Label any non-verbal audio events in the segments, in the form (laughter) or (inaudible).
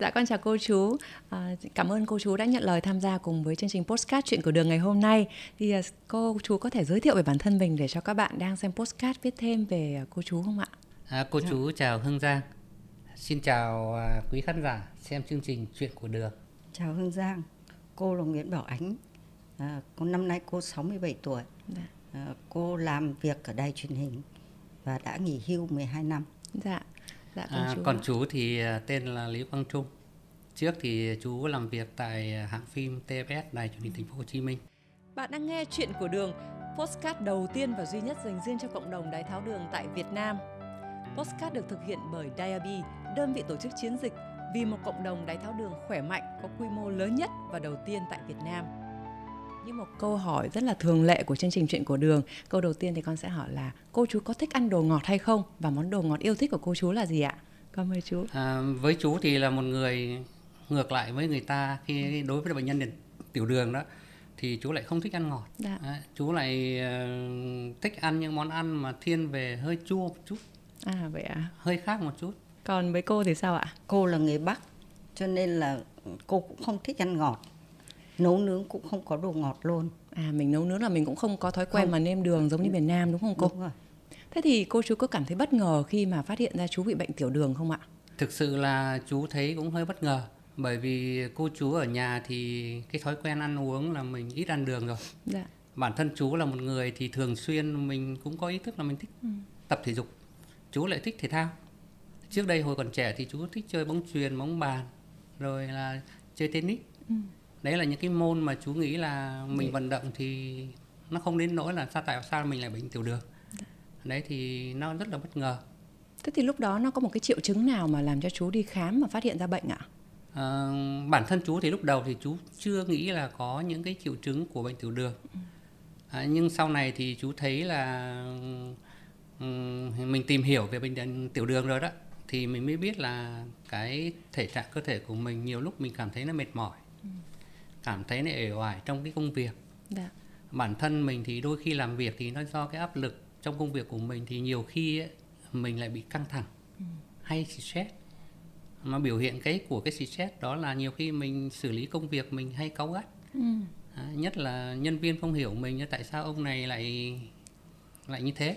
Dạ con chào cô chú. À, cảm ơn cô chú đã nhận lời tham gia cùng với chương trình postcard chuyện của đường ngày hôm nay. Thì à, cô chú có thể giới thiệu về bản thân mình để cho các bạn đang xem postcard biết thêm về à, cô chú không ạ? À, cô dạ. chú chào Hương Giang. Xin chào à, quý khán giả xem chương trình chuyện của đường. Chào Hương Giang. Cô là Nguyễn Bảo Ánh. À, cô năm nay cô 67 tuổi. Dạ. À, cô làm việc ở đài truyền hình và đã nghỉ hưu 12 năm. Dạ. Dạ, con, à, chú còn chú thì à, tên là Lý Quang Trung. Trước thì chú làm việc tại hãng phim TFS Đài truyền hình Thành phố Hồ Chí Minh. Bạn đang nghe chuyện của Đường, postcard đầu tiên và duy nhất dành riêng cho cộng đồng đái tháo đường tại Việt Nam. Postcard được thực hiện bởi Diaby, đơn vị tổ chức chiến dịch vì một cộng đồng đái tháo đường khỏe mạnh có quy mô lớn nhất và đầu tiên tại Việt Nam. Như một câu hỏi rất là thường lệ của chương trình chuyện của đường. Câu đầu tiên thì con sẽ hỏi là cô chú có thích ăn đồ ngọt hay không và món đồ ngọt yêu thích của cô chú là gì ạ? Con mời chú. À, với chú thì là một người ngược lại với người ta khi đối với bệnh nhân tiểu đường đó thì chú lại không thích ăn ngọt. Dạ. À, chú lại uh, thích ăn những món ăn mà thiên về hơi chua một chút. À vậy ạ. À? Hơi khác một chút. Còn với cô thì sao ạ? Cô là người Bắc cho nên là cô cũng không thích ăn ngọt nấu nướng cũng không có đồ ngọt luôn à mình nấu nướng là mình cũng không có thói quen không. mà nêm đường giống như miền Nam đúng không cô đúng rồi. thế thì cô chú có cảm thấy bất ngờ khi mà phát hiện ra chú bị bệnh tiểu đường không ạ thực sự là chú thấy cũng hơi bất ngờ bởi vì cô chú ở nhà thì cái thói quen ăn uống là mình ít ăn đường rồi dạ. bản thân chú là một người thì thường xuyên mình cũng có ý thức là mình thích ừ. tập thể dục chú lại thích thể thao trước đây hồi còn trẻ thì chú thích chơi bóng chuyền bóng bàn rồi là chơi tennis ừ đấy là những cái môn mà chú nghĩ là mình vận động thì nó không đến nỗi là sao tại sao mình lại bệnh tiểu đường đấy thì nó rất là bất ngờ. Thế thì lúc đó nó có một cái triệu chứng nào mà làm cho chú đi khám mà phát hiện ra bệnh ạ? À, bản thân chú thì lúc đầu thì chú chưa nghĩ là có những cái triệu chứng của bệnh tiểu đường. À, nhưng sau này thì chú thấy là um, mình tìm hiểu về bệnh tiểu đường rồi đó thì mình mới biết là cái thể trạng cơ thể của mình nhiều lúc mình cảm thấy nó mệt mỏi cảm thấy này ể oải trong cái công việc dạ. bản thân mình thì đôi khi làm việc thì nó do cái áp lực trong công việc của mình thì nhiều khi ấy, mình lại bị căng thẳng ừ. hay stress mà biểu hiện cái của cái stress đó là nhiều khi mình xử lý công việc mình hay cáu gắt ừ. à, nhất là nhân viên không hiểu mình tại sao ông này lại lại như thế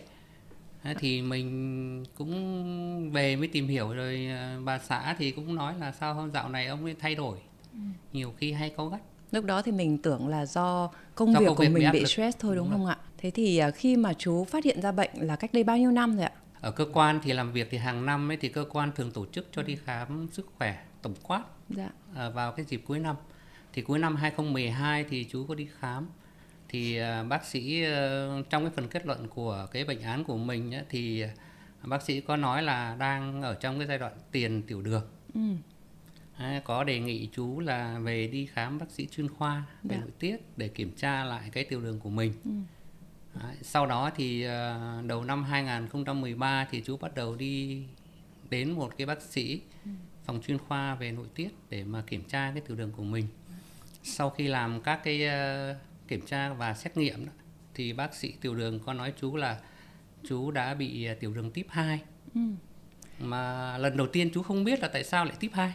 à, thì mình cũng về mới tìm hiểu rồi à, bà xã thì cũng nói là sao dạo này ông ấy thay đổi ừ. nhiều khi hay cáu gắt lúc đó thì mình tưởng là do công do việc công của mình bị stress thôi đúng, đúng không ạ? Thế thì à, khi mà chú phát hiện ra bệnh là cách đây bao nhiêu năm rồi ạ? Ở cơ quan thì làm việc thì hàng năm ấy thì cơ quan thường tổ chức cho đi khám sức khỏe tổng quát dạ. à, vào cái dịp cuối năm. Thì cuối năm 2012 thì chú có đi khám. Thì à, bác sĩ uh, trong cái phần kết luận của cái bệnh án của mình ấy, thì bác sĩ có nói là đang ở trong cái giai đoạn tiền tiểu đường. Ừ có đề nghị chú là về đi khám bác sĩ chuyên khoa về dạ. nội tiết để kiểm tra lại cái tiểu đường của mình. Ừ. sau đó thì ờ, đầu năm 2013 thì chú bắt đầu đi đến một cái bác sĩ ừ. phòng chuyên khoa về nội tiết để mà kiểm tra cái tiểu đường của mình. Sau khi làm các cái ờ, kiểm tra và xét nghiệm đó, thì bác sĩ tiểu đường có nói chú là chú đã bị ờ, tiểu đường tiếp 2. Ừ. Mà lần đầu tiên chú không biết là tại sao lại tiếp 2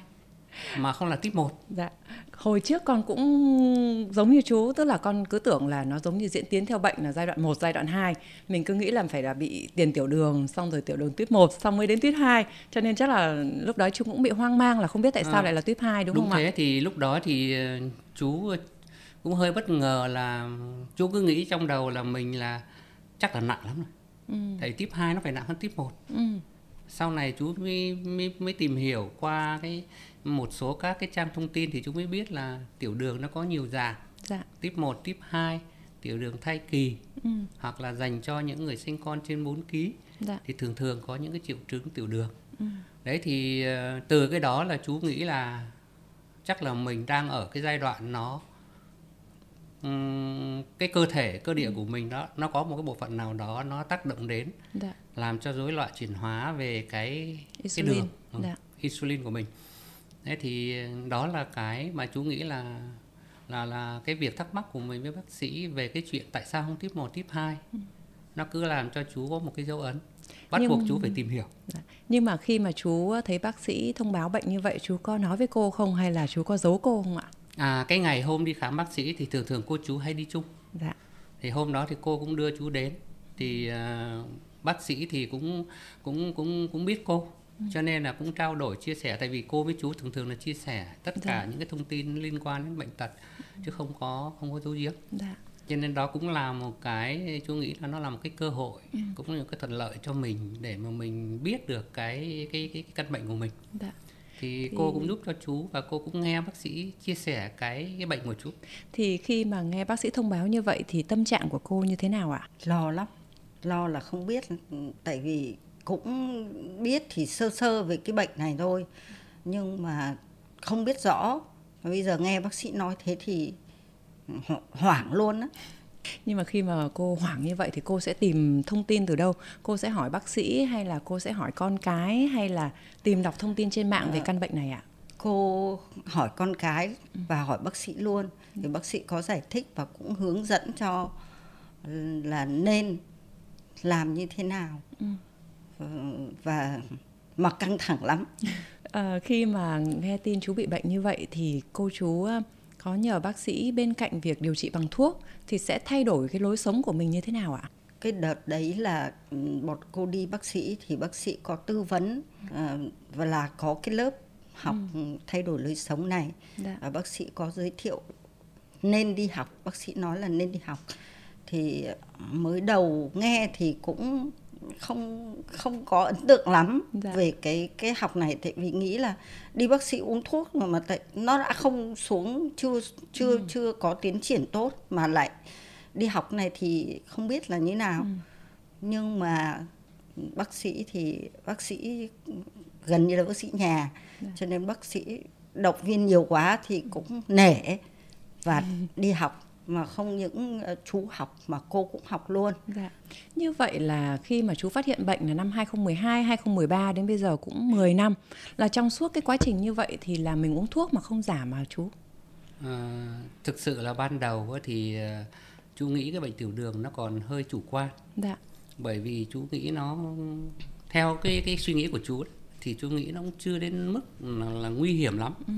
mà không là tiếp 1. Dạ. Hồi trước con cũng giống như chú, tức là con cứ tưởng là nó giống như diễn tiến theo bệnh là giai đoạn 1, giai đoạn 2. Mình cứ nghĩ là phải là bị tiền tiểu đường, xong rồi tiểu đường tuyếp 1, xong mới đến tuyếp 2. Cho nên chắc là lúc đó chú cũng bị hoang mang là không biết tại sao à, lại là tuyếp 2 đúng, đúng không ạ? Đúng thế thì lúc đó thì ờ, chú cũng hơi bất ngờ là chú cứ nghĩ trong đầu là mình là chắc là nặng lắm rồi. Ừ. Tại tiếp 2 nó phải nặng hơn tiếp 1. Ừ. Sau này chú mới, mới mới tìm hiểu qua cái một số các cái trang thông tin thì chúng mới biết là tiểu đường nó có nhiều dạng dạ. tiếp 1, tiếp 2 tiểu đường thai kỳ ừ. hoặc là dành cho những người sinh con trên 4 kg dạ. thì thường thường có những cái triệu chứng tiểu đường ừ. đấy thì ờ, từ cái đó là chú nghĩ là chắc là mình đang ở cái giai đoạn nó cái cơ thể cơ địa ừ. của mình đó nó có một cái bộ phận nào đó nó tác động đến dạ. làm cho rối loạn chuyển hóa về cái insulin. cái đường ừ, dạ. insulin của mình thế thì đó là cái mà chú nghĩ là là là cái việc thắc mắc của mình với bác sĩ về cái chuyện tại sao không tiếp 1 tiếp 2 ừ. nó cứ làm cho chú có một cái dấu ấn bắt nhưng, buộc chú phải tìm hiểu dạ. nhưng mà khi mà chú thấy bác sĩ thông báo bệnh như vậy chú có nói với cô không hay là chú có giấu cô không ạ à cái ngày hôm đi khám bác sĩ thì thường thường cô chú hay đi chung dạ. thì hôm đó thì cô cũng đưa chú đến thì uh, bác sĩ thì cũng cũng cũng cũng biết cô. Cho nên là cũng trao đổi chia sẻ. Tại vì cô với chú thường thường là chia sẻ tất cả dạ. những cái thông tin liên quan đến bệnh tật chứ không có không có dấu giếm. Dạ. Cho nên đó cũng là một cái chú nghĩ là nó là một cái cơ hội ừ. cũng là một cái thuận lợi cho mình để mà mình biết được cái cái cái, cái căn bệnh của mình. Dạ. thì, thì cô cũng giúp cho chú và cô cũng nghe bác sĩ chia sẻ cái cái bệnh của chú. Thì khi mà nghe bác sĩ thông báo như vậy thì tâm trạng của cô như thế nào ạ? Lo lắm. Lo là không biết. Tại vì cũng biết thì sơ sơ về cái bệnh này thôi. Nhưng mà không biết rõ. Bây giờ nghe bác sĩ nói thế thì hoảng luôn á. Nhưng mà khi mà cô hoảng như vậy thì cô sẽ tìm thông tin từ đâu? Cô sẽ hỏi bác sĩ hay là cô sẽ hỏi con cái hay là tìm đọc thông tin trên mạng về ờ. căn bệnh này ạ? Cô hỏi con cái và hỏi bác sĩ luôn. Thì bác sĩ có giải thích và cũng hướng dẫn cho là nên làm như thế nào. Ừ. Ờ, và mà căng thẳng lắm à, khi mà nghe tin chú bị bệnh như vậy thì cô chú có nhờ bác sĩ bên cạnh việc điều trị bằng thuốc thì sẽ thay đổi cái lối sống của mình như thế nào ạ? Cái đợt đấy là một ừ, cô đi bác sĩ thì bác sĩ có tư vấn uh, và là có cái lớp học ừ. thay đổi lối sống này dạ. và bác sĩ có giới thiệu nên đi học bác sĩ nói là nên đi học thì mới đầu nghe thì cũng không không có ấn tượng lắm dạ. về cái cái học này tại vì nghĩ là đi bác sĩ uống thuốc mà mà tại nó đã không xuống chưa chưa ừ. chưa có tiến triển tốt mà lại đi học này thì không biết là như nào ừ. nhưng mà bác sĩ thì bác sĩ gần như là bác sĩ nhà dạ. cho nên bác sĩ động viên nhiều quá thì cũng nể và ừ. đi học mà không những ờ, chú học mà cô cũng học luôn. Dạ. Như vậy là khi mà chú phát hiện bệnh là năm 2012, 2013 đến bây giờ cũng 10 năm là trong suốt cái quá trình như vậy thì là mình uống thuốc mà không giảm mà chú. À, thực sự là ban đầu thì ờ, chú nghĩ cái bệnh tiểu đường nó còn hơi chủ quan. Dạ. Bởi vì chú nghĩ nó theo cái cái suy nghĩ của chú thì chú nghĩ nó cũng chưa đến mức là, là nguy hiểm lắm. Ừ.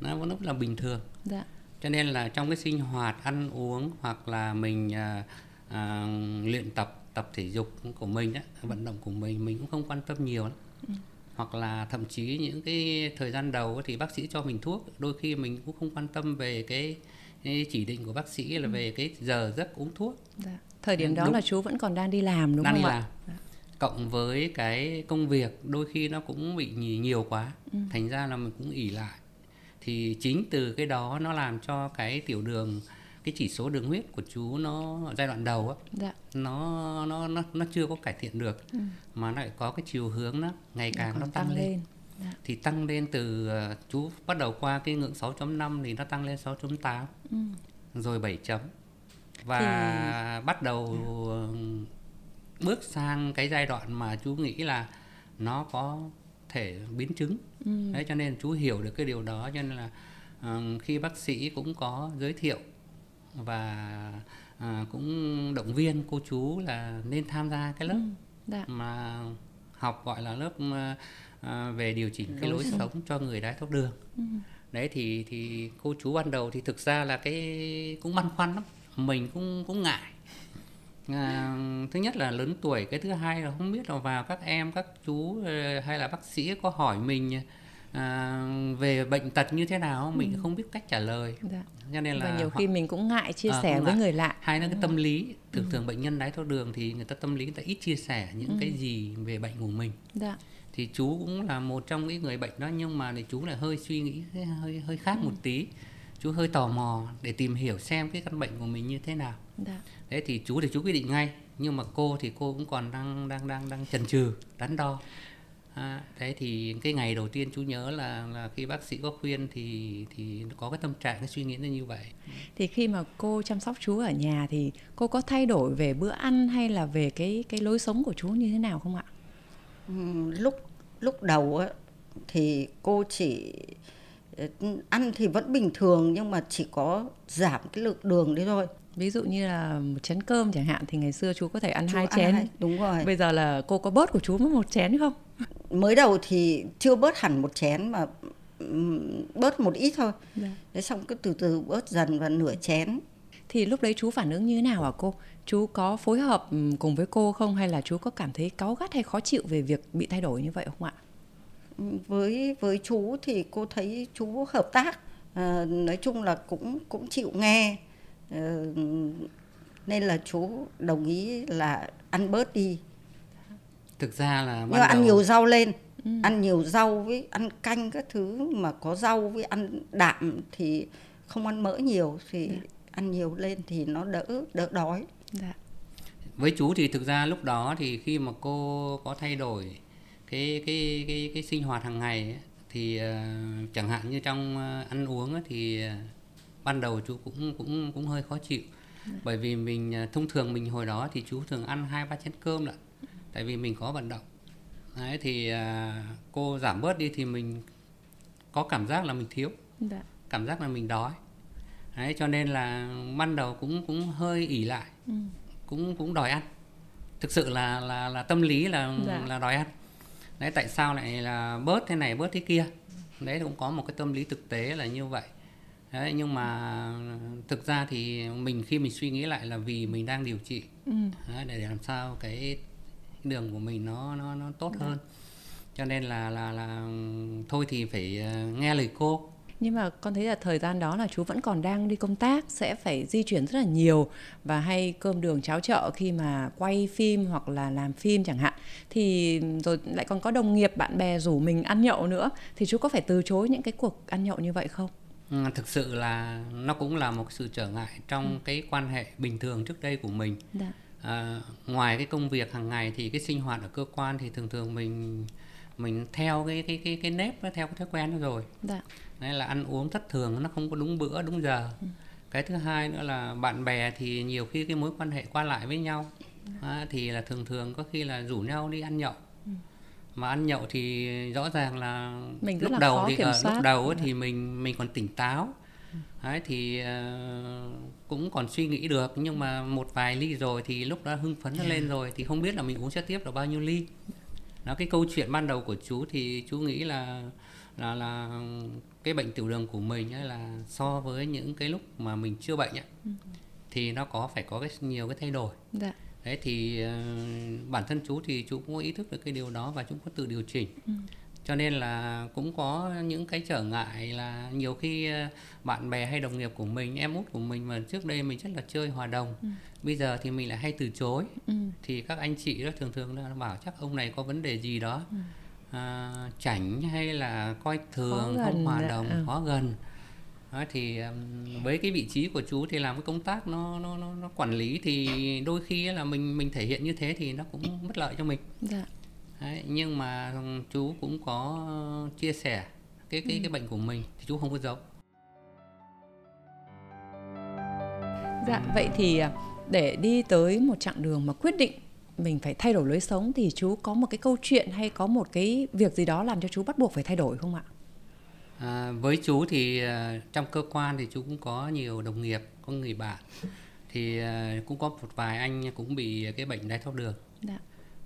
Nó vẫn là bình thường. Dạ cho nên là trong cái sinh hoạt ăn uống hoặc là mình à, à, luyện tập tập thể dục của mình á, vận động của mình mình cũng không quan tâm nhiều lắm. Ừ. hoặc là thậm chí những cái thời gian đầu thì bác sĩ cho mình thuốc đôi khi mình cũng không quan tâm về cái, cái chỉ định của bác sĩ là ừ. về cái giờ giấc uống thuốc dạ. thời điểm đó đúng. là chú vẫn còn đang đi làm đúng đang không đi ạ làm. Dạ. cộng với cái công việc đôi khi nó cũng bị nhiều quá ừ. thành ra là mình cũng ỉ lại thì chính từ cái đó nó làm cho cái tiểu đường cái chỉ số đường huyết của chú nó giai đoạn đầu á dạ. nó nó nó nó chưa có cải thiện được ừ. mà lại có cái chiều hướng nó ngày càng nó, nó tăng, tăng lên, lên. Dạ. thì tăng lên từ uh, chú bắt đầu qua cái ngưỡng 6.5 thì nó tăng lên 6.8 ừ. rồi 7 chấm và thì... bắt đầu dạ. bước sang cái giai đoạn mà chú nghĩ là nó có thể biến chứng ừ. đấy cho nên chú hiểu được cái điều đó cho nên là uh, khi bác sĩ cũng có giới thiệu và uh, cũng động viên cô chú là nên tham gia cái lớp ừ. Dạ. mà học gọi là lớp uh, về điều chỉnh cái lối sống cho người đái tháo đường ừ. đấy thì thì cô chú ban đầu thì thực ra là cái cũng băn khoăn lắm mình cũng cũng ngại à, thứ nhất là lớn tuổi cái thứ hai là không biết là vào các em các chú ờ, hay là bác sĩ có hỏi mình à, về bệnh tật như thế nào mình ừ. không biết cách trả lời dạ. cho nên là và nhiều họ, khi mình cũng ngại chia à, sẻ với ngại. người lạ hai là cái tâm lý thường ừ. thường bệnh nhân đái tháo đường thì người ta tâm lý người ta ít chia sẻ những ừ. cái gì về bệnh của mình dạ. thì chú cũng là một trong những người bệnh đó nhưng mà thì chú lại hơi suy nghĩ hơi hơi khác ừ. một tí chú hơi tò mò để tìm hiểu xem cái căn bệnh của mình như thế nào dạ. Thế thì chú thì chú quyết định ngay nhưng mà cô thì cô cũng còn đang đang đang đang chần chừ đắn đo. À, thế thì cái ngày đầu tiên chú nhớ là là khi bác sĩ có khuyên thì thì có cái tâm trạng cái suy nghĩ nó như vậy. Thì khi mà cô chăm sóc chú ở nhà thì cô có thay đổi về bữa ăn hay là về cái cái lối sống của chú như thế nào không ạ? Ừ, lúc lúc đầu á thì cô chỉ ăn thì vẫn bình thường nhưng mà chỉ có giảm cái lượng đường đấy thôi ví dụ như là một chén cơm chẳng hạn thì ngày xưa chú có thể ăn chú hai ăn chén. hai, đúng rồi. Bây giờ là cô có bớt của chú mất một chén không? (laughs) Mới đầu thì chưa bớt hẳn một chén mà bớt một ít thôi. Dạ. thế xong cứ từ từ bớt dần và nửa chén. Thì lúc đấy chú phản ứng như thế nào hả cô? Chú có phối hợp cùng với cô không? Hay là chú có cảm thấy cáu gắt hay khó chịu về việc bị thay đổi như vậy không ạ? Với với chú thì cô thấy chú hợp tác. À, nói chung là cũng cũng chịu nghe nên là chú đồng ý là ăn bớt đi thực ra là nhưng ăn đầu... nhiều rau lên ừ. ăn nhiều rau với ăn canh các thứ mà có rau với ăn đạm thì không ăn mỡ nhiều thì dạ. ăn nhiều lên thì nó đỡ đỡ đói dạ. với chú thì thực ra lúc đó thì khi mà cô có thay đổi cái cái cái cái sinh hoạt hàng ngày ấy, thì uh, chẳng hạn như trong uh, ăn uống ấy, thì uh, ban đầu chú cũng cũng cũng hơi khó chịu. Bởi vì mình uh, thông thường mình hồi đó thì chú thường ăn hai ba chén cơm lận. Tại vì mình có vận động. Đấy, thì uh, cô giảm bớt đi thì mình có cảm giác là mình thiếu. Dạ. cảm giác là mình đói. Đấy, cho nên là ban đầu cũng cũng hơi ỉ lại. Ừ. cũng cũng đòi ăn. Thực sự là là là tâm lý là dạ. là đòi ăn. Đấy tại sao lại là bớt thế này bớt thế kia? Đấy cũng có một cái tâm lý thực tế là như vậy đấy nhưng mà thực ra thì mình khi mình suy nghĩ lại là vì mình đang điều trị. Ừ. đấy, để làm sao cái đường của mình nó nó nó tốt dạ. hơn. Cho nên là là là thôi thì phải ờ, nghe lời cô. Nhưng mà con thấy là thời gian đó là chú vẫn còn đang đi công tác sẽ phải di chuyển rất là nhiều và hay cơm đường cháo chợ khi mà quay phim hoặc là làm phim chẳng hạn. Thì rồi lại còn có đồng nghiệp bạn bè rủ mình ăn nhậu nữa. Thì chú có phải từ chối những cái cuộc ăn nhậu như vậy không thực sự là nó cũng là một sự trở ngại trong ừ. cái quan hệ bình thường trước đây của mình dạ. à, ngoài cái công việc hàng ngày thì cái sinh hoạt ở cơ quan thì thường thường mình mình theo cái cái cái cái nếp theo cái thói quen đó rồi dạ đấy là ăn uống thất thường nó không có đúng bữa đúng giờ ừ. cái thứ hai nữa là bạn bè thì nhiều khi cái mối quan hệ qua lại với nhau à, thì là thường thường có khi là rủ nhau đi ăn nhậu ừ. Mà ăn nhậu thì rõ ràng là mình lúc đầu thì ở lúc đầu ấy, thì mình mình còn tỉnh táo. Đấy, thì uh, cũng còn suy nghĩ được nhưng mà một vài ly rồi thì lúc đó hưng phấn nó lên rồi thì không biết là mình uống sẽ tiếp được bao nhiêu ly nó cái câu chuyện ban đầu của chú thì chú nghĩ là là là cái bệnh tiểu đường của mình ấy là so với những cái lúc mà mình chưa bệnh ấy, ừ. thì nó có phải có cái nhiều cái thay đổi dạ. Đấy thì uh, bản thân chú thì chú cũng có ý thức được cái điều đó và chú có tự điều chỉnh ừ. cho nên là cũng có những cái trở ngại là nhiều khi uh, bạn bè hay đồng nghiệp của mình em út của mình mà trước đây mình rất là chơi hòa đồng ừ. bây giờ thì mình lại hay từ chối ừ. thì các anh chị đó thường thường là bảo chắc ông này có vấn đề gì đó ừ à, chảnh hay là coi thường không hòa đồng ừ. khó gần đó, thì với cái vị trí của chú thì làm cái công tác nó nó nó, nó quản lý thì đôi khi là mình mình thể hiện như thế thì nó cũng bất lợi cho mình dạ. Đấy, nhưng mà chú cũng có chia sẻ cái cái ừ. cái bệnh của mình thì chú không có giấu dạ vậy thì à, để đi tới một chặng đường mà quyết định mình phải thay đổi lối sống thì chú có một cái câu chuyện hay có một cái việc gì đó làm cho chú bắt buộc phải thay đổi không ạ? À, với chú thì uh, trong cơ quan thì chú cũng có nhiều đồng nghiệp, có người bạn thì uh, cũng có một vài anh cũng bị cái bệnh đái tháo đường. Dạ.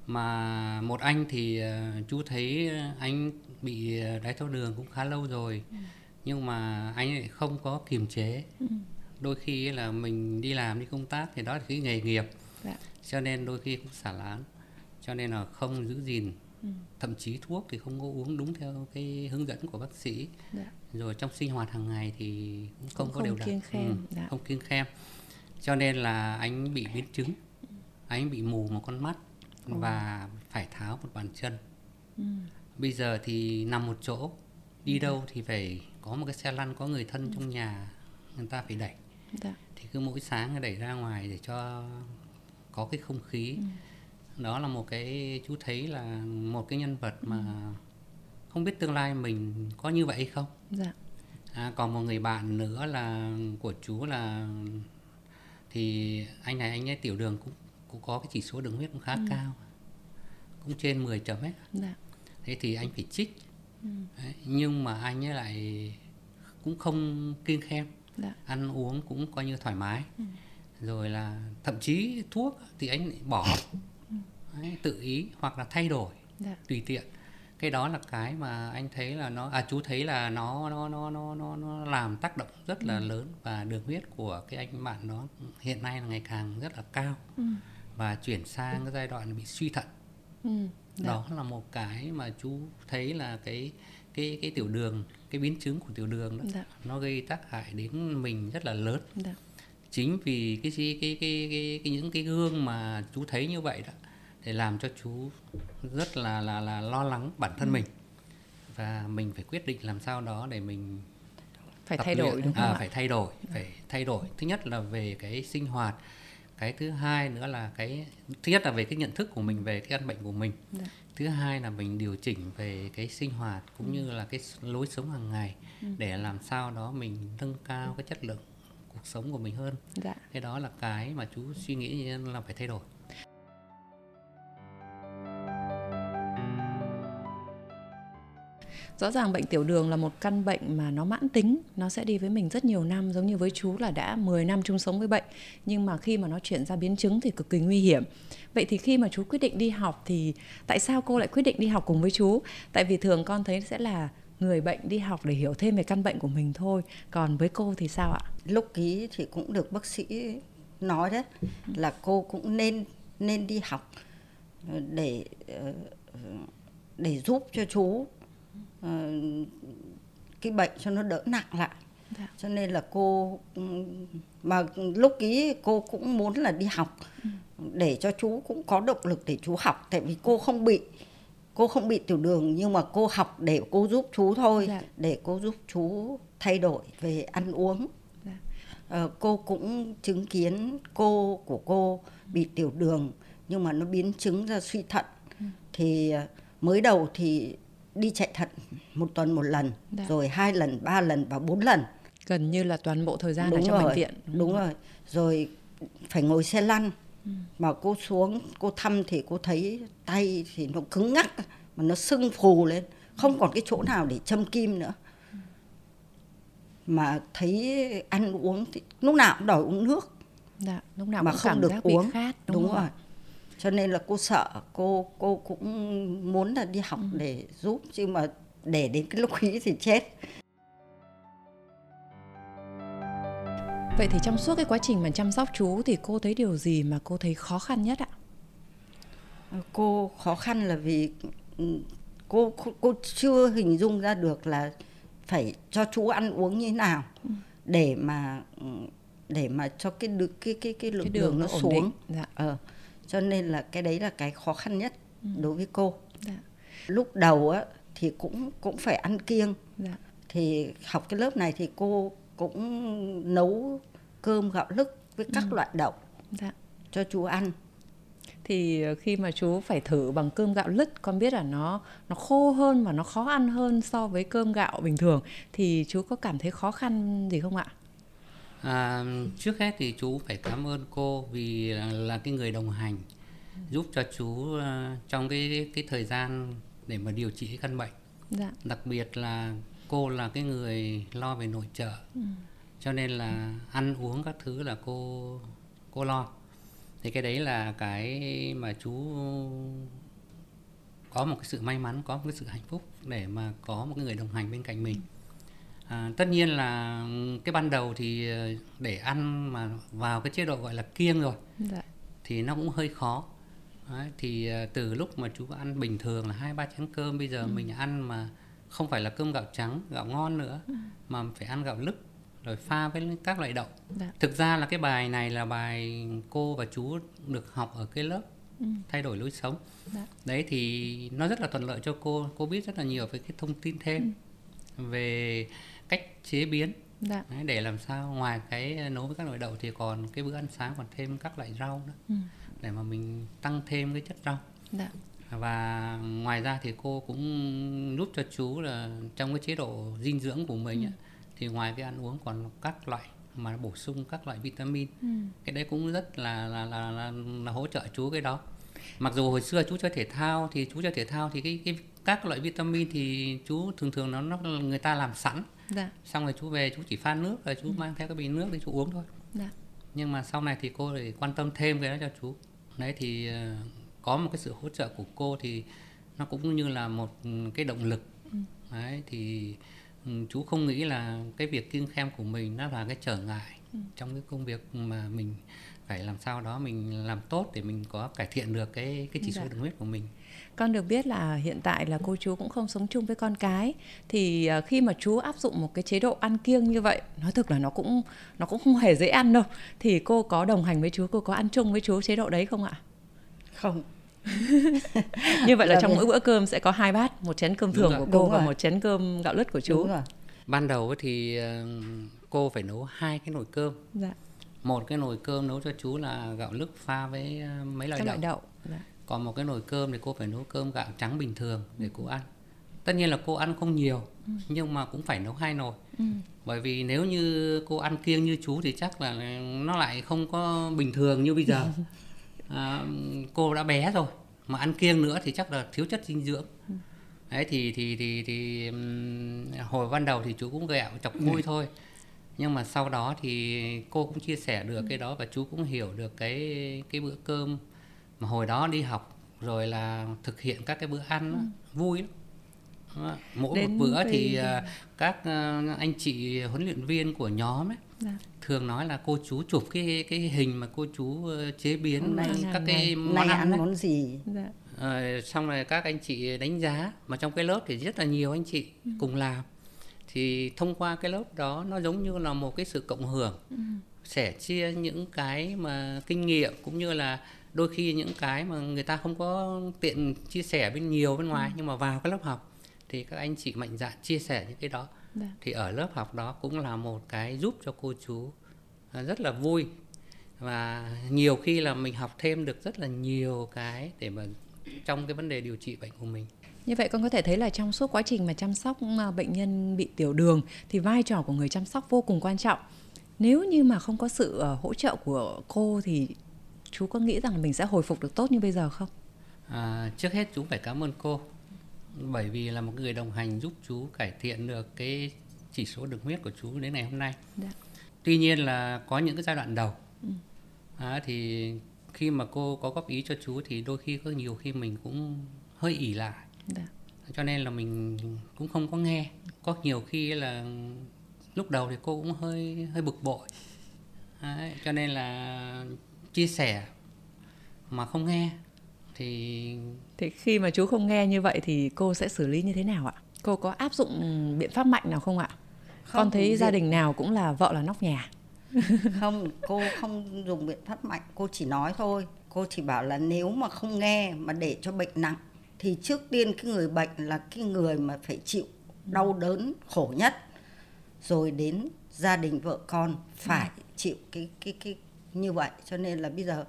Mà một anh thì uh, chú thấy anh bị đái tháo đường cũng khá lâu rồi. Ừ. Nhưng mà anh lại không có kiềm chế. Ừ. Đôi khi là mình đi làm đi công tác thì đó là cái nghề nghiệp. Dạ cho nên đôi khi cũng xả láng cho nên là không giữ gìn ừ. thậm chí thuốc thì không có uống đúng theo cái hướng dẫn của bác sĩ dạ. rồi trong sinh hoạt hàng ngày thì cũng không, cũng có đều đặn ừ, dạ. không kiêng khem cho nên là anh bị biến chứng anh bị mù một con mắt ừ. và phải tháo một bàn chân ừ. bây giờ thì nằm một chỗ đi dạ. đâu thì phải có một cái xe lăn có người thân ừ. trong nhà người ta phải đẩy dạ. thì cứ mỗi sáng đẩy ra ngoài để cho có cái không khí ừ. Đó là một cái chú thấy là một cái nhân vật mà không biết tương lai mình có như vậy hay không dạ. à, còn một người bạn nữa là của chú là thì anh này anh ấy tiểu đường cũng cũng có cái chỉ số đường huyết cũng khá ừ. cao cũng trên 10 chấm hết dạ. thế thì anh phải trích ừ. Đấy, nhưng mà anh ấy lại cũng không kiêng khem dạ. ăn uống cũng coi như thoải mái ừ. rồi là thậm chí thuốc thì anh bỏ. Đấy, tự ý hoặc là thay đổi dạ. tùy tiện cái đó là cái mà anh thấy là nó à chú thấy là nó nó nó nó nó, nó làm tác động rất là ừ. lớn và đường huyết của cái anh bạn đó hiện nay là ngày càng rất là cao ừ. và chuyển sang cái giai đoạn bị suy thận ừ. đó là một cái mà chú thấy là cái cái cái tiểu đường cái biến chứng của tiểu đường đó dạ. nó gây tác hại đến mình rất là lớn dạ. chính vì cái cái cái cái, cái, cái những cái gương mà chú thấy như vậy đó để làm cho chú rất là là là lo lắng bản thân ừ. mình và mình phải quyết định làm sao đó để mình phải thay đổi luyện. đúng không à, phải thay đổi phải thay đổi thứ nhất là về cái sinh hoạt cái thứ hai nữa là cái thứ nhất là về cái nhận thức của mình về cái căn bệnh của mình Được. Dạ. thứ hai là mình điều chỉnh về cái sinh hoạt cũng ừ. như là cái lối sống hàng ngày ừ. để làm sao đó mình nâng cao cái chất lượng cuộc sống của mình hơn dạ. cái đó là cái mà chú suy nghĩ là phải thay đổi rõ ràng bệnh tiểu đường là một căn bệnh mà nó mãn tính, nó sẽ đi với mình rất nhiều năm, giống như với chú là đã 10 năm chung sống với bệnh. Nhưng mà khi mà nó chuyển ra biến chứng thì cực kỳ nguy hiểm. Vậy thì khi mà chú quyết định đi học thì tại sao cô lại quyết định đi học cùng với chú? Tại vì thường con thấy sẽ là người bệnh đi học để hiểu thêm về căn bệnh của mình thôi. Còn với cô thì sao ạ? Lúc ký thì cũng được bác sĩ nói đấy, là cô cũng nên nên đi học để ờ, để giúp cho chú cái bệnh cho nó đỡ nặng lại dạ. cho nên là cô mà lúc ý cô cũng muốn là đi học ừ. để cho chú cũng có động lực để chú học tại vì cô không bị cô không bị tiểu đường nhưng mà cô học để cô giúp chú thôi dạ. để cô giúp chú thay đổi về ăn uống dạ. ờ, cô cũng chứng kiến cô của cô bị tiểu đường nhưng mà nó biến chứng ra suy thận ừ. thì ờ, mới đầu thì đi chạy thận một tuần một lần Đã. Dạ. rồi hai lần ba lần và bốn lần. Gần như là toàn bộ thời gian đúng ở trong rồi, bệnh viện. đúng, đúng rồi. Rồi phải ngồi xe lăn. Ừ. mà cô xuống cô thăm thì cô thấy tay thì nó cứng ngắc mà nó sưng phù lên. Không còn cái chỗ nào để châm kim nữa. Mà thấy ăn uống thì lúc nào cũng đòi uống nước. Dạ, lúc nào mà cũng không được uống. khát, đúng, đúng rồi cho nên là cô sợ cô cô cũng muốn là đi học ừ. để giúp chứ mà để đến cái lúc ý thì chết vậy thì trong suốt cái quá trình mà chăm sóc chú thì cô thấy điều gì mà cô thấy khó khăn nhất ạ cô khó khăn là vì ừ, cô cô, chưa hình dung ra được là phải cho chú ăn uống như thế nào ừ. để mà để mà cho cái cái cái cái lượng cái đường, đường nó xuống dạ. ờ cho nên là cái đấy là cái khó khăn nhất ừ. đối với cô dạ. lúc đầu á thì cũng cũng phải ăn kiêng dạ. thì học cái lớp này thì cô cũng nấu cơm gạo lứt với các ừ. loại đậu dạ. cho chú ăn thì khi mà chú phải thử bằng cơm gạo lứt con biết là nó nó khô hơn và nó khó ăn hơn so với cơm gạo bình thường thì chú có cảm thấy khó khăn gì không ạ À, trước hết thì chú phải cảm ơn cô vì là, là cái người đồng hành giúp cho chú uh, trong cái cái thời gian để mà điều trị căn bệnh. Dạ. Đặc biệt là cô là cái người lo về nội trợ. Ừ. Cho nên là ăn uống các thứ là cô cô lo. Thì cái đấy là cái mà chú có một cái sự may mắn, có một cái sự hạnh phúc để mà có một cái người đồng hành bên cạnh mình. Ừ À, tất nhiên là cái ban đầu thì ờ, để ăn mà vào cái chế độ gọi là kiêng rồi dạ. thì nó cũng hơi khó Đấy, thì ờ, từ lúc mà chú ăn bình thường là hai ba chén cơm bây giờ ừ. mình ăn mà không phải là cơm gạo trắng gạo ngon nữa ừ. mà phải ăn gạo lứt rồi pha với các loại đậu dạ. thực ra là cái bài này là bài cô và chú được học ở cái lớp ừ. thay đổi lối sống dạ. đấy thì nó rất là thuận lợi cho cô cô biết rất là nhiều về cái thông tin thêm ừ. về cách chế biến Dạ. Đấy, để làm sao ngoài cái nấu với các loại đậu thì còn cái bữa ăn sáng còn thêm các loại rau nữa ừ. để mà mình tăng thêm cái chất rau dạ. và ngoài ra thì cô cũng giúp cho chú là trong cái chế độ dinh dưỡng của mình ừ. ấy, thì ngoài cái ăn uống còn các loại mà bổ sung các loại vitamin ừ. cái đấy cũng rất là là, là là là hỗ trợ chú cái đó mặc dù hồi xưa chú chơi thể thao thì chú chơi thể thao thì cái cái các loại vitamin thì chú thường thường nó nó người ta làm sẵn dạ. xong rồi chú về chú chỉ pha nước rồi chú ừ. mang theo cái bình nước để chú uống thôi dạ. nhưng mà sau này thì cô lại quan tâm thêm cái đó cho chú đấy thì uh, có một cái sự hỗ trợ của cô thì nó cũng như là một cái động lực ừ. đấy thì um, chú không nghĩ là cái việc kiêng khem của mình nó là cái trở ngại ừ. trong cái công việc mà mình phải làm sao đó mình làm tốt để mình có cải thiện được cái cái chỉ số dạ. đường huyết của mình? Con được biết là hiện tại là cô chú cũng không sống chung với con cái. Thì à, khi mà chú áp dụng một cái chế độ ăn kiêng như vậy nói thực là nó cũng nó cũng không hề dễ ăn đâu. Thì cô có đồng hành với chú cô có ăn chung với chú chế độ đấy không ạ? Không. (laughs) Như vậy là trong mỗi bữa cơm sẽ có hai bát một chén cơm thường của cô và một chén cơm gạo lứt của chú. Ban đầu thì ờ, cô phải nấu hai cái nồi cơm. Dạ. Một cái nồi cơm nấu cho chú là gạo lứt pha với ờ, mấy loại Các đậu, loại đậu. Dạ. còn một cái nồi cơm thì cô phải nấu cơm gạo trắng bình thường để cô ăn tất nhiên là cô ăn không nhiều ừ. nhưng mà cũng phải nấu hai nồi ừ. bởi vì nếu như cô ăn kiêng như chú thì chắc là nó lại không có bình thường như bây giờ (laughs) à, cô đã bé rồi mà ăn kiêng nữa thì chắc là thiếu chất dinh dưỡng ừ. đấy thì thì thì thì hồi ban đầu thì chú cũng gẹo chọc vui thôi nhưng mà sau đó thì cô cũng chia sẻ được cái đó và chú cũng hiểu được cái cái bữa cơm mà hồi đó đi học rồi là thực hiện các cái bữa ăn đó, vui lắm mỗi Đến một bữa thì uh, các uh, anh chị huấn luyện viên của nhóm ấy dạ. thường nói là cô chú chụp cái cái hình mà cô chú uh, chế biến này, các cái này, món này ăn, ăn món gì dạ. uh, xong rồi các anh chị đánh giá mà trong cái lớp thì rất là nhiều anh chị ừ. cùng làm thì thông qua cái lớp đó nó giống như là một cái sự cộng hưởng ừ. sẻ chia những cái mà kinh nghiệm cũng như là đôi khi những cái mà người ta không có tiện chia sẻ bên nhiều bên ngoài ừ. nhưng mà vào cái lớp học thì các anh chị mạnh dạn chia sẻ những cái đó Đã. Dạ. thì ở lớp học đó cũng là một cái giúp cho cô chú à, rất là vui và nhiều khi là mình học thêm được rất là nhiều cái để mà trong cái vấn đề điều trị bệnh của mình như vậy con có thể thấy là trong suốt quá trình mà chăm sóc à, bệnh nhân bị tiểu đường thì vai trò của người chăm sóc vô cùng quan trọng. Nếu như mà không có sự à, hỗ trợ của cô thì chú có nghĩ rằng mình sẽ hồi phục được tốt như bây giờ không? À, trước hết chú phải cảm ơn cô bởi vì là một người đồng hành giúp chú cải thiện được cái chỉ số đường huyết của chú đến ngày hôm nay. Đã. Dạ. Tuy nhiên là có những cái giai đoạn đầu ừ. à, thì khi mà cô có góp ý cho chú thì đôi khi có nhiều khi mình cũng hơi ỉ lại. Đã. Dạ. Cho nên là mình cũng không có nghe. Có nhiều khi là lúc đầu thì cô cũng hơi hơi bực bội. À, cho nên là chia sẻ mà không nghe thì thì khi mà chú không nghe như vậy thì cô sẽ xử lý như thế nào ạ cô có áp dụng biện pháp mạnh nào không ạ không, con thấy gia đình nào cũng là vợ là nóc nhà (laughs) không cô không dùng biện pháp mạnh cô chỉ nói thôi cô chỉ bảo là nếu mà không nghe mà để cho bệnh nặng thì trước tiên cái người bệnh là cái người mà phải chịu đau đớn khổ nhất rồi đến gia đình vợ con phải ừ. chịu cái cái cái, như vậy cho nên là bây giờ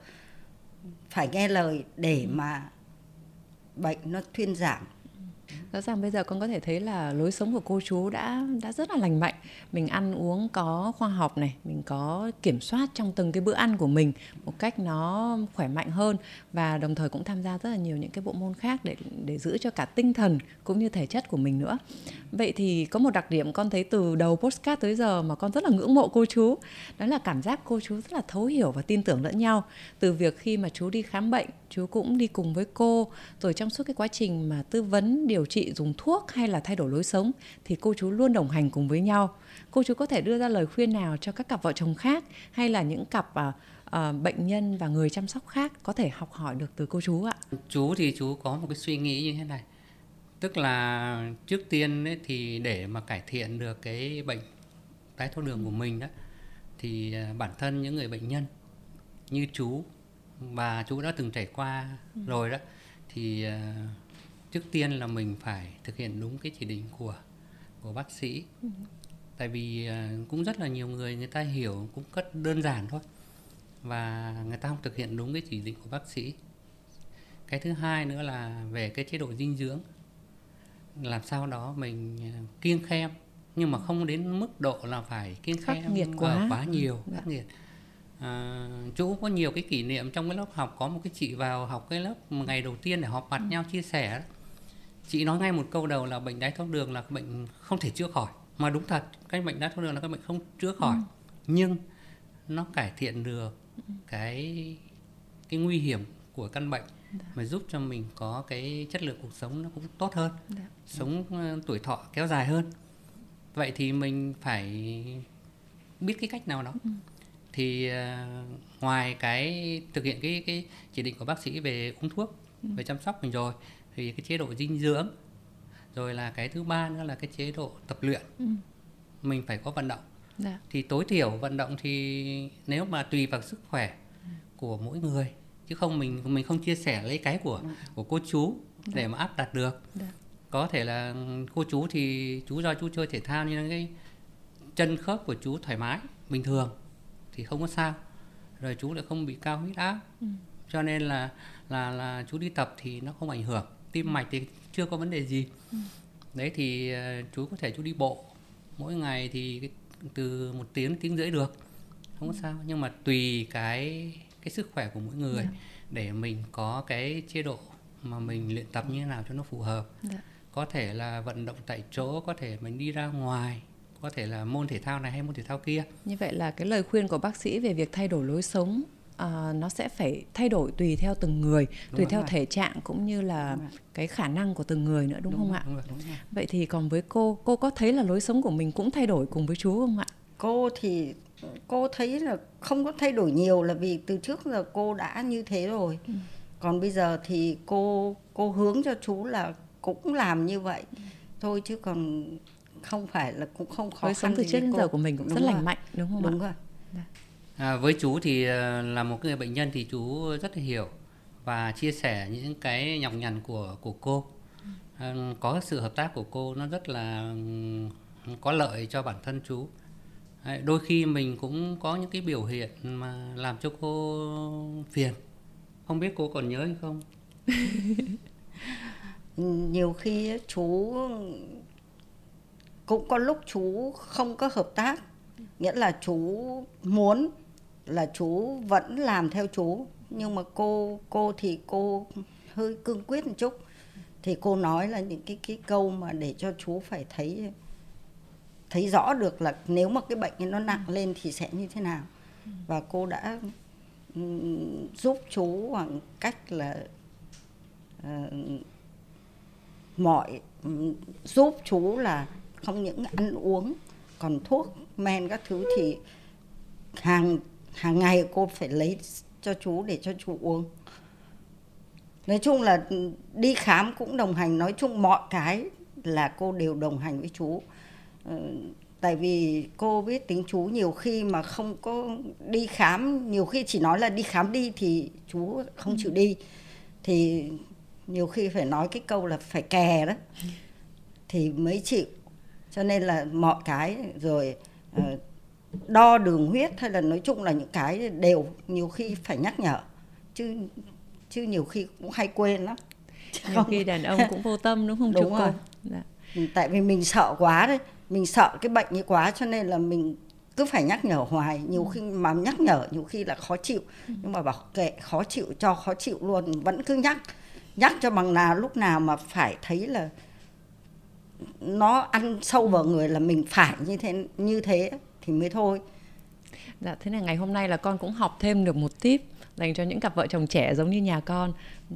phải nghe lời để mà bệnh nó thuyên giảm rõ ràng bây giờ con có thể thấy là lối sống của cô chú đã đã rất là lành mạnh. Mình ăn uống có khoa học này, mình có kiểm soát trong từng cái bữa ăn của mình một cách nó khỏe mạnh hơn và đồng thời cũng tham gia rất là nhiều những cái bộ môn khác để để giữ cho cả tinh thần cũng như thể chất của mình nữa. Vậy thì có một đặc điểm con thấy từ đầu postcard tới giờ mà con rất là ngưỡng mộ cô chú, đó là cảm giác cô chú rất là thấu hiểu và tin tưởng lẫn nhau. Từ việc khi mà chú đi khám bệnh, chú cũng đi cùng với cô, rồi trong suốt cái quá trình mà tư vấn, điều trị dùng thuốc hay là thay đổi lối sống thì cô chú luôn đồng hành cùng với nhau. Cô chú có thể đưa ra lời khuyên nào cho các cặp vợ chồng khác hay là những cặp à, à, bệnh nhân và người chăm sóc khác có thể học hỏi được từ cô chú ạ? Chú thì chú có một cái suy nghĩ như thế này. Tức là trước tiên ấy, thì để mà cải thiện được cái bệnh đái tháo đường của mình đó thì à, bản thân những người bệnh nhân như chú và chú đã từng trải qua ừ. rồi đó thì uh, trước tiên là mình phải thực hiện đúng cái chỉ định của của bác sĩ ừ. tại vì uh, cũng rất là nhiều người người ta hiểu cũng rất đơn giản thôi và người ta không thực hiện đúng cái chỉ định của bác sĩ cái thứ hai nữa là về cái chế độ dinh dưỡng làm sao đó mình kiêng khem nhưng mà không đến mức độ là phải kiêng khem nghiệt quá. quá nhiều dạ. khắc nghiệt à, chú cũng có nhiều cái kỷ niệm trong cái lớp học có một cái chị vào học cái lớp ngày đầu tiên để họp mặt ừ. nhau chia sẻ chị nói ngay một câu đầu là bệnh đái tháo đường là bệnh không thể chữa khỏi mà đúng thật cái bệnh đái tháo đường là cái bệnh không chữa khỏi ừ. nhưng nó cải thiện được cái cái nguy hiểm của căn bệnh Đã. mà giúp cho mình có cái chất lượng cuộc sống nó cũng tốt hơn Đã. sống ờ, tuổi thọ kéo dài hơn vậy thì mình phải biết cái cách nào đó ừ. thì uh, ngoài cái thực hiện cái cái chỉ định của bác sĩ về uống thuốc ừ. về chăm sóc mình rồi thì cái chế độ dinh dưỡng rồi là cái thứ ba nữa là cái chế độ tập luyện ừ. mình phải có vận động Dạ. thì tối thiểu vận động thì nếu mà tùy vào sức khỏe của mỗi người chứ không mình mình không chia sẻ lấy cái của của cô chú để dạ. mà áp đặt được dạ. có thể là cô chú thì chú do chú chơi thể thao nên cái chân khớp của chú thoải mái bình thường thì không có sao rồi chú lại không bị cao huyết áp ừ. cho nên là là là chú đi tập thì nó không ảnh hưởng tim mạch thì chưa có vấn đề gì ừ. đấy thì uh, chú có thể chú đi bộ mỗi ngày thì từ một tiếng tiếng rưỡi được không có ừ. sao nhưng mà tùy cái cái sức khỏe của mỗi người yeah. Dạ. để mình có cái chế độ mà mình luyện tập như thế nào cho nó phù hợp yeah. Dạ. có thể là vận động tại chỗ có thể mình đi ra ngoài có thể là môn thể thao này hay môn thể thao kia như vậy là cái lời khuyên của bác sĩ về việc thay đổi lối sống à, nó sẽ phải thay đổi tùy theo từng người đúng tùy theo rồi. thể trạng cũng như là cái khả năng của từng người nữa đúng, đúng không rồi, ạ đúng rồi, đúng rồi. vậy thì còn với cô cô có thấy là lối sống của mình cũng thay đổi cùng với chú không ạ cô thì cô thấy là không có thay đổi nhiều là vì từ trước giờ cô đã như thế rồi ừ. còn bây giờ thì cô cô hướng cho chú là cũng làm như vậy ừ. thôi chứ còn không phải là cũng không khó lối sống từ trước đến giờ của mình cũng đúng rất lành mạnh đúng không đúng ạ? rồi dạ à, với chú thì ờ, là một người bệnh nhân thì chú rất là hiểu và chia sẻ những cái nhọc nhằn của của cô. À, có sự hợp tác của cô nó rất là có lợi cho bản thân chú. Đôi khi mình cũng có những cái biểu hiện mà làm cho cô phiền. Không biết cô còn nhớ hay không? (laughs) Nhiều khi chú cũng có lúc chú không có hợp tác nghĩa là chú muốn là chú vẫn làm theo chú nhưng mà cô cô thì cô hơi cương quyết một chút. Thì cô nói là những cái cái câu mà để cho chú phải thấy thấy rõ được là nếu mà cái bệnh nó nặng lên thì sẽ như thế nào. Và cô đã giúp chú bằng cách là uh, mọi giúp chú là không những ăn uống còn thuốc men các thứ thì hàng hàng ngày cô phải lấy cho chú để cho chú uống. Nói chung là đi khám cũng đồng hành nói chung mọi cái là cô đều đồng hành với chú. Ờ, tại vì cô biết tính chú nhiều khi mà không có đi khám nhiều khi chỉ nói là đi khám đi thì chú không chịu đi. Thì nhiều khi phải nói cái câu là phải kè đó. Thì mới chịu. Cho nên là mọi cái rồi uh, đo đường huyết hay là nói chung là những cái đều nhiều khi phải nhắc nhở chứ chứ nhiều khi cũng hay quên lắm. Nhiều khi đàn ông cũng vô tâm đúng không đúng chú rồi. dạ. tại vì mình sợ quá đấy mình sợ cái bệnh như quá cho nên là mình cứ phải nhắc nhở hoài. Nhiều khi mà nhắc nhở nhiều khi là khó chịu nhưng mà bảo kệ khó chịu cho khó chịu luôn vẫn cứ nhắc nhắc cho bằng nào lúc nào mà phải thấy là nó ăn sâu vào người là mình phải như thế như thế thì mới thôi dạ thế là ngày hôm nay là con cũng học thêm được một tip dành cho những cặp vợ chồng trẻ giống như nhà con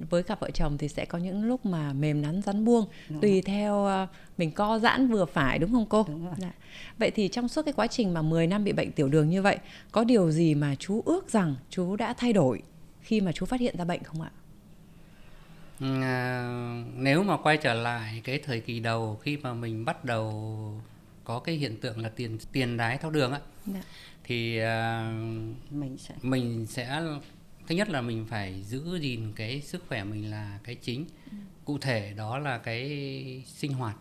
với cặp vợ chồng thì sẽ có những lúc mà mềm nắn rắn buông đúng tùy rồi. theo ờ, mình co giãn vừa phải đúng không cô đúng rồi. Dạ. vậy thì trong suốt cái quá trình mà 10 năm bị bệnh tiểu đường như vậy có điều gì mà chú ước rằng chú đã thay đổi khi mà chú phát hiện ra bệnh không ạ à, nếu mà quay trở lại cái thời kỳ đầu khi mà mình bắt đầu có cái hiện tượng là tiền tiền đái tháo đường á dạ. thì uh, mình sẽ mình sẽ thứ nhất là mình phải giữ gìn cái sức khỏe mình là cái chính ừ. cụ thể đó là cái sinh hoạt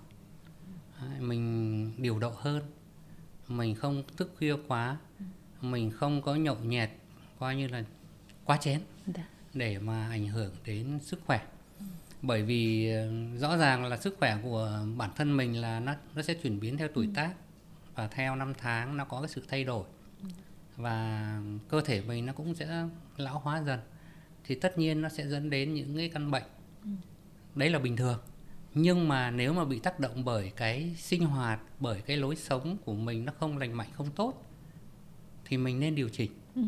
mình điều độ hơn mình không thức khuya quá ừ. mình không có nhậu nhẹt coi như là quá chén dạ. để mà ảnh hưởng đến sức khỏe. Bởi vì ờ, rõ ràng là sức khỏe của bản thân mình là nó nó sẽ chuyển biến theo tuổi tác và theo năm tháng nó có cái sự thay đổi. Và cơ thể mình nó cũng sẽ lão hóa dần. Thì tất nhiên nó sẽ dẫn đến những cái căn bệnh. Ừ. đấy là bình thường. Nhưng mà nếu mà bị tác động bởi cái sinh hoạt bởi cái lối sống của mình nó không lành mạnh không tốt thì mình nên điều chỉnh. Ừ.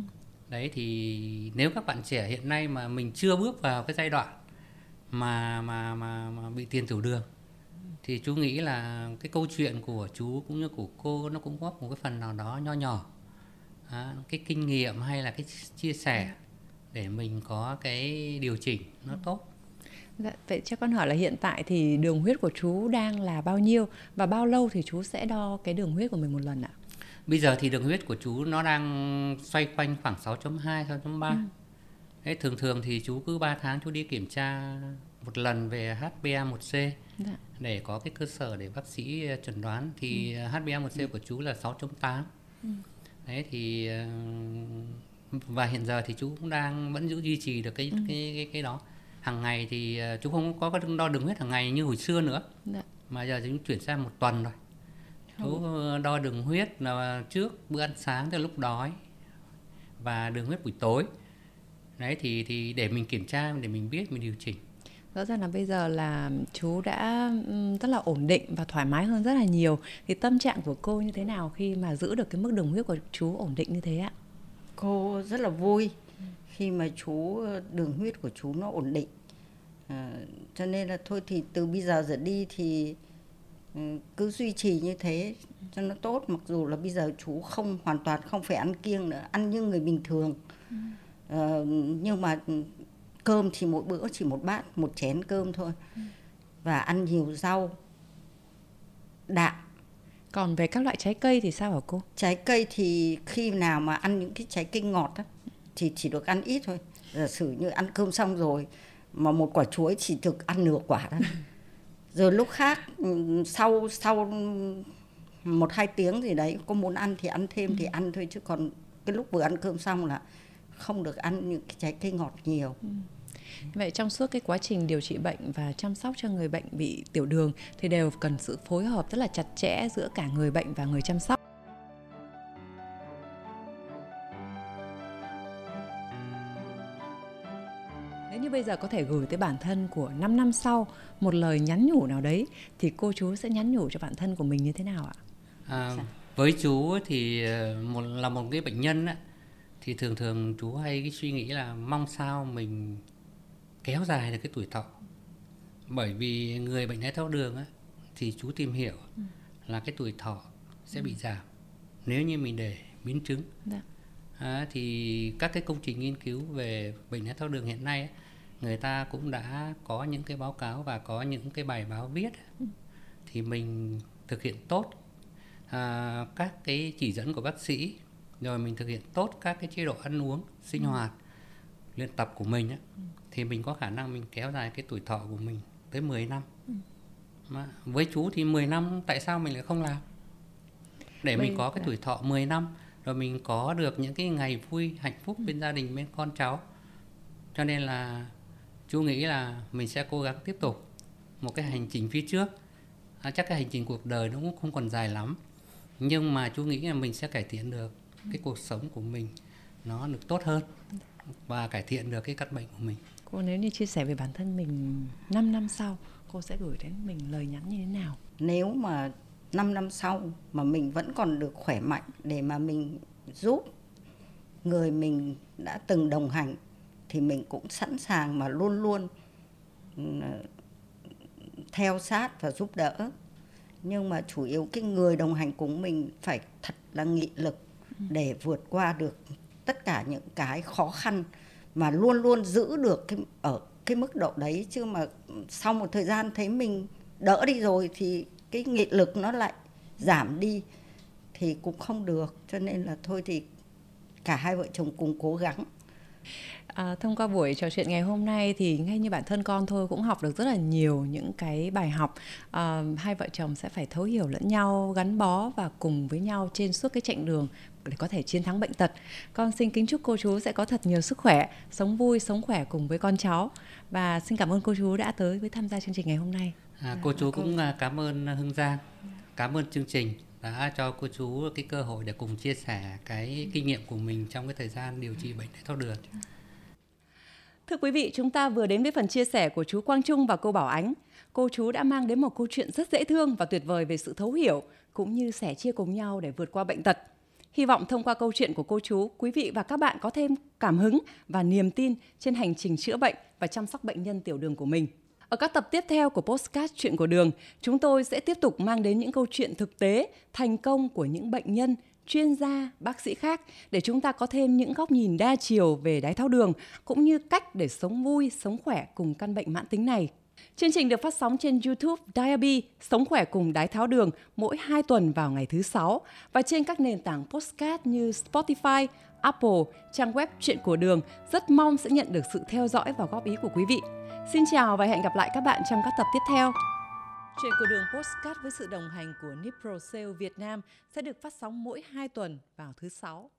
đấy thì nếu các bạn trẻ hiện nay mà mình chưa bước vào cái giai đoạn mà mà mà, mà bị tiền tiểu đường thì chú nghĩ là cái câu chuyện của chú cũng như của cô nó cũng góp một cái phần nào đó nho nhỏ à, cái kinh nghiệm hay là cái chia sẻ để mình có cái điều chỉnh nó tốt Dạ, vậy cho con hỏi là hiện tại thì đường huyết của chú đang là bao nhiêu và bao lâu thì chú sẽ đo cái đường huyết của mình một lần ạ? Bây giờ thì đường huyết của chú nó đang xoay quanh khoảng 6.2, 6.3. Ừ. Thế thường thường thì chú cứ 3 tháng chú đi kiểm tra một lần về HbA1c dạ. để có cái cơ sở để bác sĩ ờ, chẩn đoán thì ừ. HbA1c ừ. của chú là 6.8. Ừ. Đấy thì ờ, và hiện giờ thì chú cũng đang vẫn giữ duy trì được cái ừ. cái cái cái đó hàng ngày thì ờ, chú không có đo đường huyết hàng ngày như hồi xưa nữa dạ. mà giờ chúng chuyển sang một tuần rồi chú đo đường huyết là trước bữa ăn sáng từ lúc đói và đường huyết buổi tối đấy thì thì để mình kiểm tra để mình biết mình điều chỉnh. Rõ ràng là bây giờ là chú đã rất là ổn định và thoải mái hơn rất là nhiều. Thì tâm trạng của cô như thế nào khi mà giữ được cái mức đường huyết của chú ổn định như thế ạ? Cô rất là vui khi mà chú đường huyết của chú nó ổn định. À, cho nên là thôi thì từ bây giờ trở đi thì ừ, cứ duy trì như thế cho nó tốt. Mặc dù là bây giờ chú không hoàn toàn không phải ăn kiêng nữa ăn như người bình thường. Ừ. à, nhưng mà cơm thì mỗi bữa chỉ một bát một chén cơm thôi. Ừ. và ăn nhiều rau đạm. Còn về các loại trái cây thì sao hả cô? Trái cây thì khi nào mà ăn những cái trái cây ngọt á, thì chỉ được ăn ít thôi. Giả sử như ăn cơm xong rồi mà một quả chuối chỉ được ăn nửa quả thôi. (laughs) Rồi lúc khác ừ, sau sau một hai tiếng gì đấy có muốn ăn thì ăn thêm thì ăn thôi. Chứ còn cái lúc vừa ăn cơm xong là không được ăn những cái trái cây ngọt nhiều ừ. Vậy trong suốt cái quá trình điều trị bệnh và chăm sóc cho người bệnh bị tiểu đường thì đều cần sự phối hợp rất là chặt chẽ giữa cả người bệnh và người chăm sóc. Nếu như bây giờ có thể gửi tới bản thân của 5 năm sau một lời nhắn nhủ nào đấy thì cô chú sẽ nhắn nhủ cho bản thân của mình như thế nào ạ? À, với chú thì ờ, một là một cái bệnh nhân ấy, thì thường thường chú hay cái suy nghĩ là mong sao mình kéo dài được cái tuổi thọ bởi vì người bệnh đái tháo đường ấy, thì chú tìm hiểu ừ. là cái tuổi thọ sẽ bị ừ. giảm nếu như mình để biến chứng à, thì các cái công trình nghiên cứu về bệnh đái tháo đường hiện nay ấy, người ta cũng đã có những cái báo cáo và có những cái bài báo viết ừ. thì mình thực hiện tốt à, các cái chỉ dẫn của bác sĩ rồi mình thực hiện tốt các cái chế độ ăn uống sinh ừ. hoạt luyện tập của mình ấy, ừ. thì mình có khả năng mình kéo dài cái tuổi thọ của mình tới 10 năm ừ. mà với chú thì 10 năm tại sao mình lại không làm để mình có cái tuổi thọ 10 năm rồi mình có được những cái ngày vui hạnh phúc bên gia đình bên con cháu cho nên là chú nghĩ là mình sẽ cố gắng tiếp tục một cái hành trình phía trước à, chắc cái hành trình cuộc đời nó cũng không còn dài lắm nhưng mà chú nghĩ là mình sẽ cải thiện được cái cuộc sống của mình nó được tốt hơn và cải thiện được cái căn bệnh của mình. Cô nếu như chia sẻ về bản thân mình 5 năm sau cô sẽ gửi đến mình lời nhắn như thế nào? Nếu mà 5 năm sau mà mình vẫn còn được khỏe mạnh để mà mình giúp người mình đã từng đồng hành thì mình cũng sẵn sàng mà luôn luôn ừ, theo sát và giúp đỡ. Nhưng mà chủ yếu cái người đồng hành cùng mình phải thật là nghị lực Ừ. để vượt qua được tất cả những cái khó khăn mà luôn luôn giữ được cái ở cái mức độ đấy. Chứ mà sau một thời gian thấy mình đỡ đi rồi thì cái nghị lực nó lại giảm đi thì cũng không được. Cho nên là thôi thì cả hai vợ chồng cùng cố gắng. À, thông qua buổi trò chuyện ngày hôm nay thì ngay như bản thân con thôi cũng học được rất là nhiều những cái bài học. À, hai vợ chồng sẽ phải thấu hiểu lẫn nhau gắn bó và cùng với nhau trên suốt cái chặng đường để có thể chiến thắng bệnh tật con xin kính chúc cô chú sẽ có thật nhiều sức khỏe sống vui sống khỏe cùng với con cháu và xin cảm ơn cô chú đã tới với tham gia chương trình ngày hôm nay à, cô chú cũng à, cảm ơn hưng giang cảm ơn chương trình đã cho cô chú cái cơ hội để cùng chia sẻ cái kinh nghiệm của mình trong cái thời gian điều trị bệnh đái tháo đường Thưa quý vị, chúng ta vừa đến với phần chia sẻ của chú Quang Trung và cô Bảo Ánh. Cô chú đã mang đến một câu chuyện rất dễ thương và tuyệt vời về sự thấu hiểu cũng như sẻ chia cùng nhau để vượt qua bệnh tật. Hy vọng thông qua câu chuyện của cô chú, quý vị và các bạn có thêm cảm hứng và niềm tin trên hành trình chữa bệnh và chăm sóc bệnh nhân tiểu đường của mình. Ở các tập tiếp theo của Postcard Chuyện của Đường, chúng tôi sẽ tiếp tục mang đến những câu chuyện thực tế, thành công của những bệnh nhân, chuyên gia, bác sĩ khác để chúng ta có thêm những góc nhìn đa chiều về đái tháo đường cũng như cách để sống vui, sống khỏe cùng căn bệnh mãn tính này. Chương trình được phát sóng trên YouTube Diaby Sống khỏe cùng đái tháo đường mỗi 2 tuần vào ngày thứ sáu và trên các nền tảng podcast như Spotify, Apple, trang web Chuyện của Đường. Rất mong sẽ nhận được sự theo dõi và góp ý của quý vị. Xin chào và hẹn gặp lại các bạn trong các tập tiếp theo. Chuyện của đường Postcard với sự đồng hành của Nipro Sale Việt Nam sẽ được phát sóng mỗi 2 tuần vào thứ sáu.